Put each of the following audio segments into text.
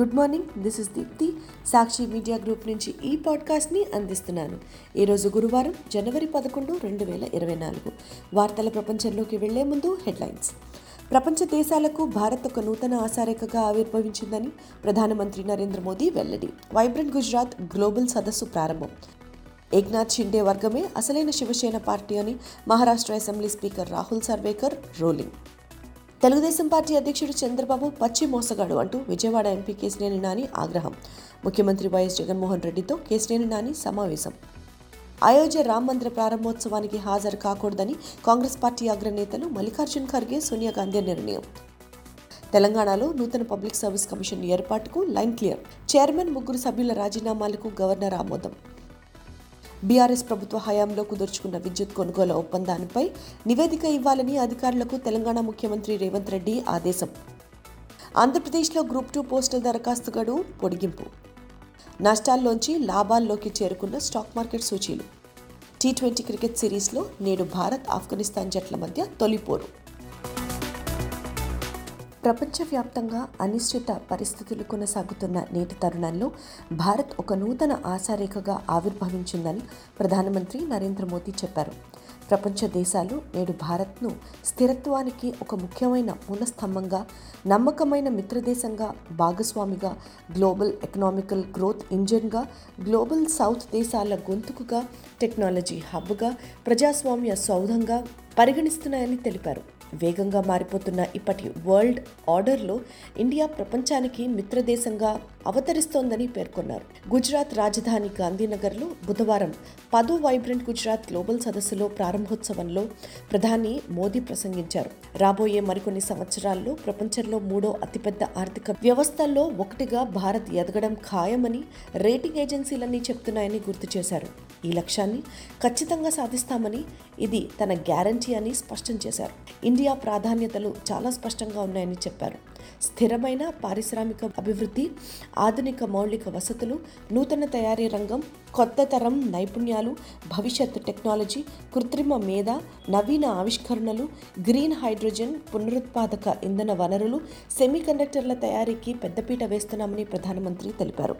Good morning this is Deepti. Sakshi media group నుంచి ఈ పాడ్కాస్ట్ని అందిస్తున్నాను. ఈరోజు గురువారం జనవరి పదకొండు రెండు వేల ఇరవై నాలుగు. వార్తల ప్రపంచంలోకి వెళ్ళే ముందు హెడ్లైన్స్. ప్రపంచ దేశాలకు భారత్ ఒక నూతన ఆశారేఖగా ఆవిర్భవించిందని ప్రధానమంత్రి నరేంద్ర మోదీ వెల్లడి. వైబ్రెంట్ గుజరాత్ గ్లోబల్ సదస్సు ప్రారంభం. ఏక్నాథ్ షిండే వర్గమే అసలైన శివసేన పార్టీ అని Maharashtra assembly speaker Rahul Narwekar ruling. Telugu Desam party అధ్యక్షుడు చంద్రబాబు పచ్చి మోసగాడు అంటూ విజయవాడ ఎంపీ కేసినేని నాని ఆగ్రహం. ముఖ్యమంత్రి వైఎస్ జగన్మోహన్ రెడ్డితో కేసినేని నాని సమావేశం. అయోధ్య రామ్ మందిర ప్రారంభోత్సవానికి హాజరు కాకూడదని కాంగ్రెస్ పార్టీ అగ్రనేతలు మల్లికార్జున్ ఖర్గే సోనియా గాంధీ నిర్ణయం. తెలంగాణలో నూతన పబ్లిక్ సర్వీస్ కమిషన్ ఏర్పాటుకు లైన్ క్లియర్. చైర్మన్ ముగ్గురు సభ్యుల రాజీనామాలకు గవర్నర్ ఆమోదం. బీఆర్ఎస్ ప్రభుత్వ హయాంలో కుదుర్చుకున్న విద్యుత్ కొనుగోలు ఒప్పందానిపై నివేదిక ఇవ్వాలని అధికారులకు తెలంగాణ ముఖ్యమంత్రి రేవంత్ రెడ్డి ఆదేశం. ఆంధ్రప్రదేశ్లో గ్రూప్ టూ పోస్టల్ దరఖాస్తు గడువు పొడిగింపు. నష్టాల్లోంచి లాభాల్లోకి చేరుకున్న స్టాక్ మార్కెట్ సూచీలు. టీ ట్వంటీ క్రికెట్ సిరీస్లో నేడు భారత్ ఆఫ్ఘనిస్తాన్ జట్ల మధ్య తొలిపోరు. ప్రపంచవ్యాప్తంగా అనిశ్చిత పరిస్థితులు కొనసాగుతున్న నేటి తరుణంలో భారత్ ఒక నూతన ఆశారేఖగా ఆవిర్భవించిందని ప్రధానమంత్రి నరేంద్ర మోదీ చెప్పారు. ప్రపంచ దేశాలు నేడు భారత్ను స్థిరత్వానికి ఒక ముఖ్యమైన మూలస్తంభంగా నమ్మకమైన మిత్రదేశంగా భాగస్వామిగా గ్లోబల్ ఎకనామికల్ గ్రోత్ ఇంజిన్గా గ్లోబల్ సౌత్ దేశాల గొంతుకుగా టెక్నాలజీ హబ్గా ప్రజాస్వామ్య సౌధంగా పరిగణిస్తున్నాయని తెలిపారు. వేగంగా మారిపోతున్న ఇప్పటి వరల్డ్ ఆర్డర్లో ఇండియా ప్రపంచానికి మిత్రదేశంగా అవతరిస్తోందని పేర్కొన్నారు. గుజరాత్ రాజధాని గాంధీనగర్లో బుధవారం పదో వైబ్రెంట్ గుజరాత్ గ్లోబల్ సదస్సులో ప్రారంభోత్సవంలో ప్రధాని మోదీ ప్రసంగించారు. రాబోయే మరికొన్ని సంవత్సరాల్లో ప్రపంచంలో మూడో అతిపెద్ద ఆర్థిక వ్యవస్థల్లో ఒకటిగా భారత్ ఎదగడం ఖాయమని రేటింగ్ ఏజెన్సీలన్నీ చెప్తున్నాయని గుర్తు చేశారు. ఈ లక్ష్యాన్ని ఖచ్చితంగా సాధిస్తామని ఇది తన గ్యారంటీ అని స్పష్టం చేశారు. ఇండియా ప్రాధాన్యతలు చాలా స్పష్టంగా ఉన్నాయని చెప్పారు. స్థిరమైన పారిశ్రామిక అభివృద్ధి ఆధునిక మౌలిక వసతులు నూతన తయారీ రంగం కొత్త తరం నైపుణ్యాలు భవిష్యత్ టెక్నాలజీ కృత్రిమ మేధ నవీన ఆవిష్కరణలు గ్రీన్ హైడ్రోజన్ పునరుత్పాదక ఇంధన వనరులు సెమీకండక్టర్ల తయారీకి పెద్దపీట వేస్తున్నామని ప్రధానమంత్రి తెలిపారు.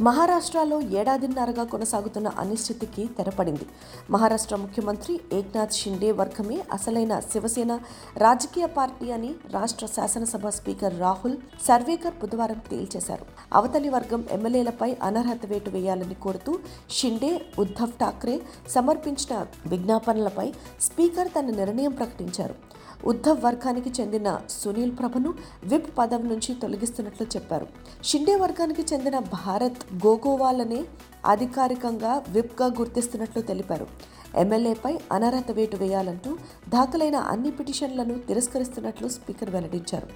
మహారాష్ట్రలో ఏడాదిన్నరగా కొనసాగుతున్న అనిశ్చితికి తెరపడింది. మహారాష్ట్ర ముఖ్యమంత్రి ఏక్నాథ్ షిండే వర్గమే అసలైన శివసేన రాజకీయ పార్టీ అని రాష్ట్ర శాసనసభ స్పీకర్ రాహుల్ సర్వేకర్ బుధవారం తేల్చేశారు. అవతలి వర్గం ఎమ్మెల్యేలపై అనర్హత వేటు వేయాలని కోరుతూ షిండే ఉద్ధవ్ ఠాక్రే సమర్పించిన విజ్ఞాపనలపై స్పీకర్ తన నిర్ణయం ప్రకటించారు. ఉద్ధవ్ వర్గానికి చెందిన సునీల్ ప్రభను విప్ పదవి నుంచి తొలగిస్తున్నట్లు చెప్పారు. షిండే వర్గానికి చెందిన భారత్ గోగోవాలనే అధికారికంగా విప్గా గుర్తిస్తున్నట్లు తెలిపారు. ఎమ్మెల్యేపై అనర్హత వేటు వేయాలంటూ దాఖలైన అన్ని పిటిషన్లను తిరస్కరిస్తున్నట్లు స్పీకర్ వెల్లడించారు.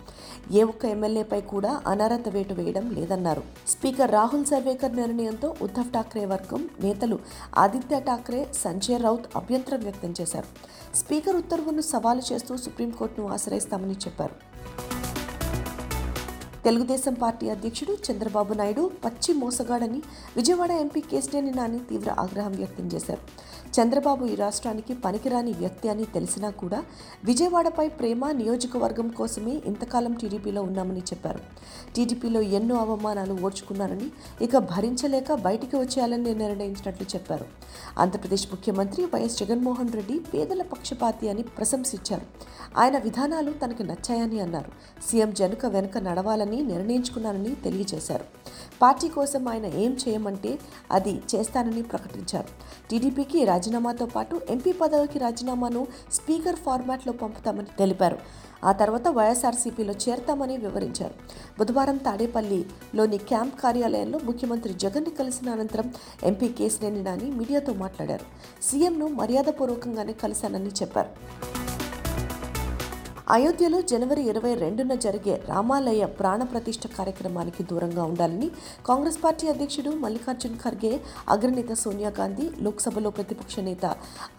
ఏ ఒక్క ఎమ్మెల్యేపై కూడా అనర్హత వేటు వేయడం లేదన్నారు. స్పీకర్ రాహుల్ సర్వేకర్ నిర్ణయంతో ఉద్ధవ్ ఠాక్రే వర్గం నేతలు ఆదిత్య ఠాక్రే సంజయ్ రౌత్ అభ్యంతరం వ్యక్తం చేశారు. స్పీకర్ ఉత్తర్వును సవాలు చేస్తూ సుప్రీంకోర్టును ఆశ్రయిస్తామని చెప్పారు. తెలుగుదేశం పార్టీ అధ్యక్షుడు చంద్రబాబు నాయుడు పచ్చి మోసగాడని విజయవాడ ఎంపీ కేసినేని నాని తీవ్ర ఆగ్రహం వ్యక్తం చేశారు. చంద్రబాబు ఈ రాష్ట్రానికి పనికిరాని వ్యక్తి అని తెలిసినా కూడా విజయవాడపై ప్రేమ నియోజకవర్గం కోసమే ఇంతకాలం టీడీపీలో ఉన్నామని చెప్పారు. టీడీపీలో ఎన్నో అవమానాలు ఓర్చుకున్నారని ఇక భరించలేక బయటికి వచ్చేయాలని నిర్ణయించినట్లు చెప్పారు. ఆంధ్రప్రదేశ్ ముఖ్యమంత్రి వైఎస్ జగన్మోహన్ రెడ్డి పేదల పక్షపాతి అని ప్రశంసించారు. ఆయన విధానాలు తనకు నచ్చాయని అన్నారు. సీఎం జనుక వెనుక నడవాలని నిర్ణయించుకున్నానని తెలియజేశారు. పార్టీ కోసం ఆయన ఏం చేయమంటే అది చేస్తానని ప్రకటించారు. టీడీపీకి రాజీనామాతో పాటు ఎంపీ పదవికి రాజీనామాను స్పీకర్ ఫార్మాట్లో పంపుతామని తెలిపారు. ఆ తర్వాత వైఎస్ఆర్సీపీలో చేరతామని వివరించారు. బుధవారం తాడేపల్లిలోని క్యాంప్ కార్యాలయంలో ముఖ్యమంత్రి జగన్ని కలిసిన అనంతరం ఎంపీ కేసినేని నాని మీడియాతో మాట్లాడారు. సీఎంను మర్యాదపూర్వకంగానే కలిశానని చెప్పారు. అయోధ్యలో జనవరి ఇరవై రెండున జరిగే రామాలయ ప్రాణప్రతిష్ఠ కార్యక్రమానికి దూరంగా ఉండాలని కాంగ్రెస్ పార్టీ అధ్యక్షుడు మల్లికార్జున్ ఖర్గే అగ్రనేత సోనియా గాంధీ లోక్సభలో ప్రతిపక్ష నేత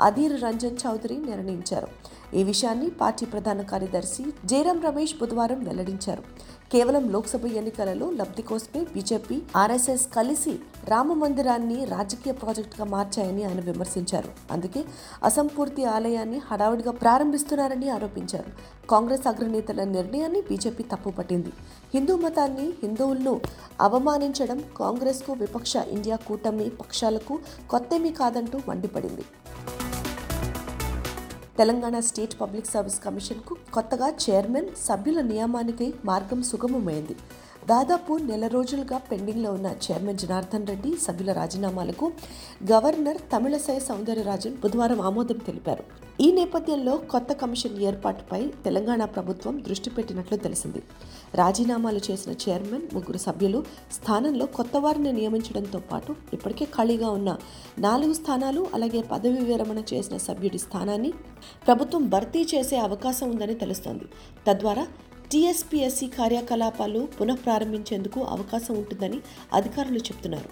అధీర్ రంజన్ చౌదరి నిర్ణయించారు. ఈ విషయాన్ని పార్టీ ప్రధాన కార్యదర్శి జయరాం రమేష్ బుధవారం వెల్లడించారు. కేవలం లోక్సభ ఎన్నికలలో లబ్ధి కోసమే బీజేపీ ఆర్ఎస్ఎస్ కలిసి రామ మందిరాన్ని రాజకీయ ప్రాజెక్టుగా మార్చాయని ఆయన విమర్శించారు. అందుకే అసంపూర్తి ఆలయాన్ని హడావుడిగా ప్రారంభిస్తున్నారని ఆరోపించారు. కాంగ్రెస్ అగ్రనేతల నిర్ణయాన్ని బీజేపీ తప్పుపట్టింది. హిందూ మతాన్ని హిందువులను అవమానించడం కాంగ్రెస్కు విపక్ష ఇండియా కూటమి పక్షాలకు కొత్తేమీ కాదంటూ మండిపడింది. తెలంగాణ స్టేట్ పబ్లిక్ సర్వీస్ కమిషన్కు కొత్తగా చైర్మన్ సభ్యుల నియామానికి మార్గం సుగమమైంది. దాదాపు నెల రోజులుగా పెండింగ్లో ఉన్న చైర్మన్ జనార్దన్ రెడ్డి సభ్యుల రాజీనామాలకు గవర్నర్ తమిళసై సౌందరరాజన్ బుధవారం ఆమోదం తెలిపారు. ఈ నేపథ్యంలో కొత్త కమిషన్ ఏర్పాటుపై తెలంగాణ ప్రభుత్వం దృష్టి పెట్టినట్లు తెలిసింది. రాజీనామాలు చేసిన చైర్మన్ ముగ్గురు సభ్యులు స్థానంలో కొత్త వారిని నియమించడంతో పాటు ఇప్పటికే ఖాళీగా ఉన్న నాలుగు స్థానాలు అలాగే పదవి విరమణ చేసిన సభ్యుడి స్థానాన్ని ప్రభుత్వం భర్తీ చేసే అవకాశం ఉందని తెలుస్తోంది. తద్వారా టీఎస్పీఎస్సీ కార్యకలాపాలు పునఃప్రారంభించేందుకు అవకాశం ఉంటుందని అధికారులు చెబుతున్నారు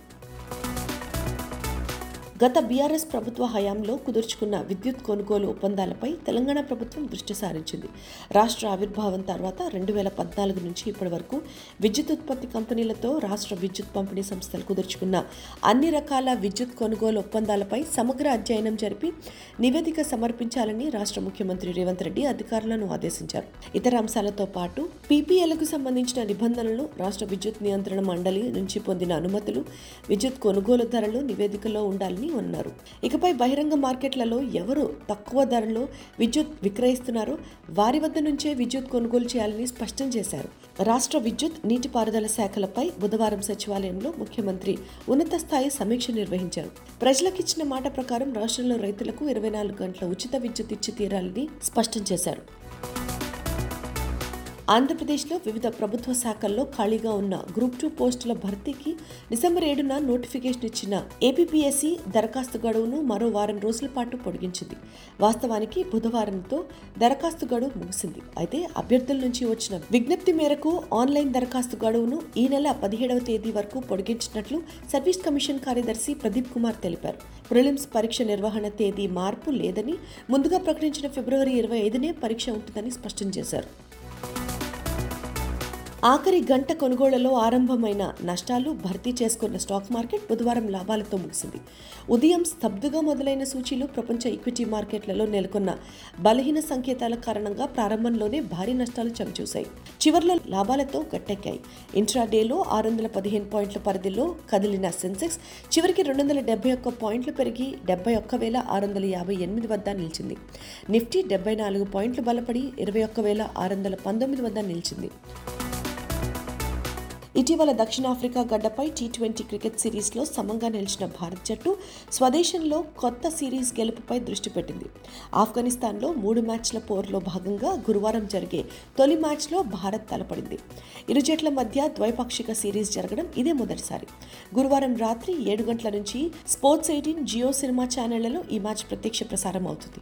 గత బీఆర్ఎస్ ప్రభుత్వ హయాంలో కుదుర్చుకున్న విద్యుత్ కొనుగోలు ఒప్పందాలపై తెలంగాణ ప్రభుత్వం దృష్టి సారించింది. రాష్ట్ర ఆవిర్భావం తర్వాత రెండు వేల పద్నాలుగు నుంచి ఇప్పటి వరకు విద్యుత్ ఉత్పత్తి కంపెనీలతో రాష్ట్ర విద్యుత్ పంపిణీ సంస్థలు కుదుర్చుకున్న అన్ని రకాల విద్యుత్ కొనుగోలు ఒప్పందాలపై సమగ్ర అధ్యయనం జరిపి నివేదిక సమర్పించాలని రాష్ట్ర ముఖ్యమంత్రి రేవంత్ రెడ్డి అధికారులను ఆదేశించారు. ఇతర అంశాలతో పాటు పీపీఎల్కు సంబంధించిన నిబంధనలు రాష్ట్ర విద్యుత్ నియంత్రణ మండలి నుంచి పొందిన అనుమతులు విద్యుత్ కొనుగోలు ధరలు నివేదికలో ఉండాలని ఉన్నారు. ఇకపై బహిరంగ మార్కెట్లలో ఎవరు తక్కువ ధరలో విద్యుత్ విక్రయిస్తున్నారో వారి వద్ద నుంచే విద్యుత్ కొనుగోలు చేయాలని స్పష్టం చేశారు. రాష్ట్ర విద్యుత్ నీటిపారుదల శాఖలపై బుధవారం సచివాలయంలో ముఖ్యమంత్రి ఉన్నత స్థాయి సమీక్ష నిర్వహించారు. ప్రజలకిచ్చిన మాట ప్రకారం రాష్ట్రంలో రైతులకు ఇరవై నాలుగు గంటల ఉచిత విద్యుత్ ఇచ్చి తీరాలని స్పష్టం చేశారు. ఆంధ్రప్రదేశ్లో వివిధ ప్రభుత్వ శాఖల్లో ఖాళీగా ఉన్న గ్రూప్ టూ పోస్టుల భర్తీకి డిసెంబర్ ఏడున నోటిఫికేషన్ ఇచ్చిన ఏపీపీఎస్సీ దరఖాస్తు గడువును మరో వారం రోజుల పాటు పొడిగించింది. వాస్తవానికి బుధవారంతో దరఖాస్తు గడువు ముగిసింది. అయితే అభ్యర్థుల నుంచి వచ్చిన విజ్ఞప్తి మేరకు ఆన్లైన్ దరఖాస్తు గడువును ఈ నెల పదిహేడవ తేదీ వరకు పొడిగించినట్లు సర్వీస్ కమిషన్ కార్యదర్శి ప్రదీప్ కుమార్ తెలిపారు. ప్రిలిమ్స్ పరీక్ష నిర్వహణ తేదీ మార్పు లేదని ముందుగా ప్రకటించిన ఫిబ్రవరి ఇరవై ఐదునే పరీక్ష ఉంటుందని స్పష్టం చేశారు. ఆఖరి గంట కొనుగోళ్ళలో ఆరంభమైన నష్టాలు భర్తీ చేసుకున్న స్టాక్ మార్కెట్ బుధవారం లాభాలతో ముగిసింది. ఉదయం స్తబ్దుగా మొదలైన సూచీలు ప్రపంచ ఈక్విటీ మార్కెట్లలో నెలకొన్న బలహీన సంకేతాల కారణంగా ప్రారంభంలోనే భారీ నష్టాలు చవిచూశాయి. చివర్లో లాభాలతో గట్టెక్కాయి. ఇంట్రాడేలో ఆరు వందల పదిహేను పాయింట్ల పరిధిలో కదిలిన సెన్సెక్స్ చివరికి రెండు వందల డెబ్బై ఒక్క పాయింట్లు పెరిగి డెబ్బై ఒక్క వేల ఆరు వందల యాభై ఎనిమిది వద్ద నిలిచింది. నిఫ్టీ డెబ్బై నాలుగు పాయింట్లు బలపడి ఇరవై ఒక్క వేల ఆరు వందల పంతొమ్మిది వద్ద నిలిచింది. ఇటీవల దక్షిణాఫ్రికా గడ్డపై టీ ట్వంటీ క్రికెట్ సిరీస్లో సమంగా నిలిచిన భారత్ జట్టు స్వదేశంలో కొత్త సిరీస్ గెలుపుపై దృష్టి పెట్టింది. ఆఫ్ఘనిస్తాన్లో మూడు మ్యాచ్ల పోరులో భాగంగా గురువారం జరిగే తొలి మ్యాచ్లో భారత్ తలపడింది. ఇరు జట్ల మధ్య ద్వైపాక్షిక సిరీస్ జరగడం ఇదే మొదటిసారి. గురువారం రాత్రి ఏడు గంటల నుంచి స్పోర్ట్స్ ఎయిటీన్ జియో సినిమా ఛానళ్ళలో ఈ మ్యాచ్ ప్రత్యక్ష ప్రసారం అవుతుంది.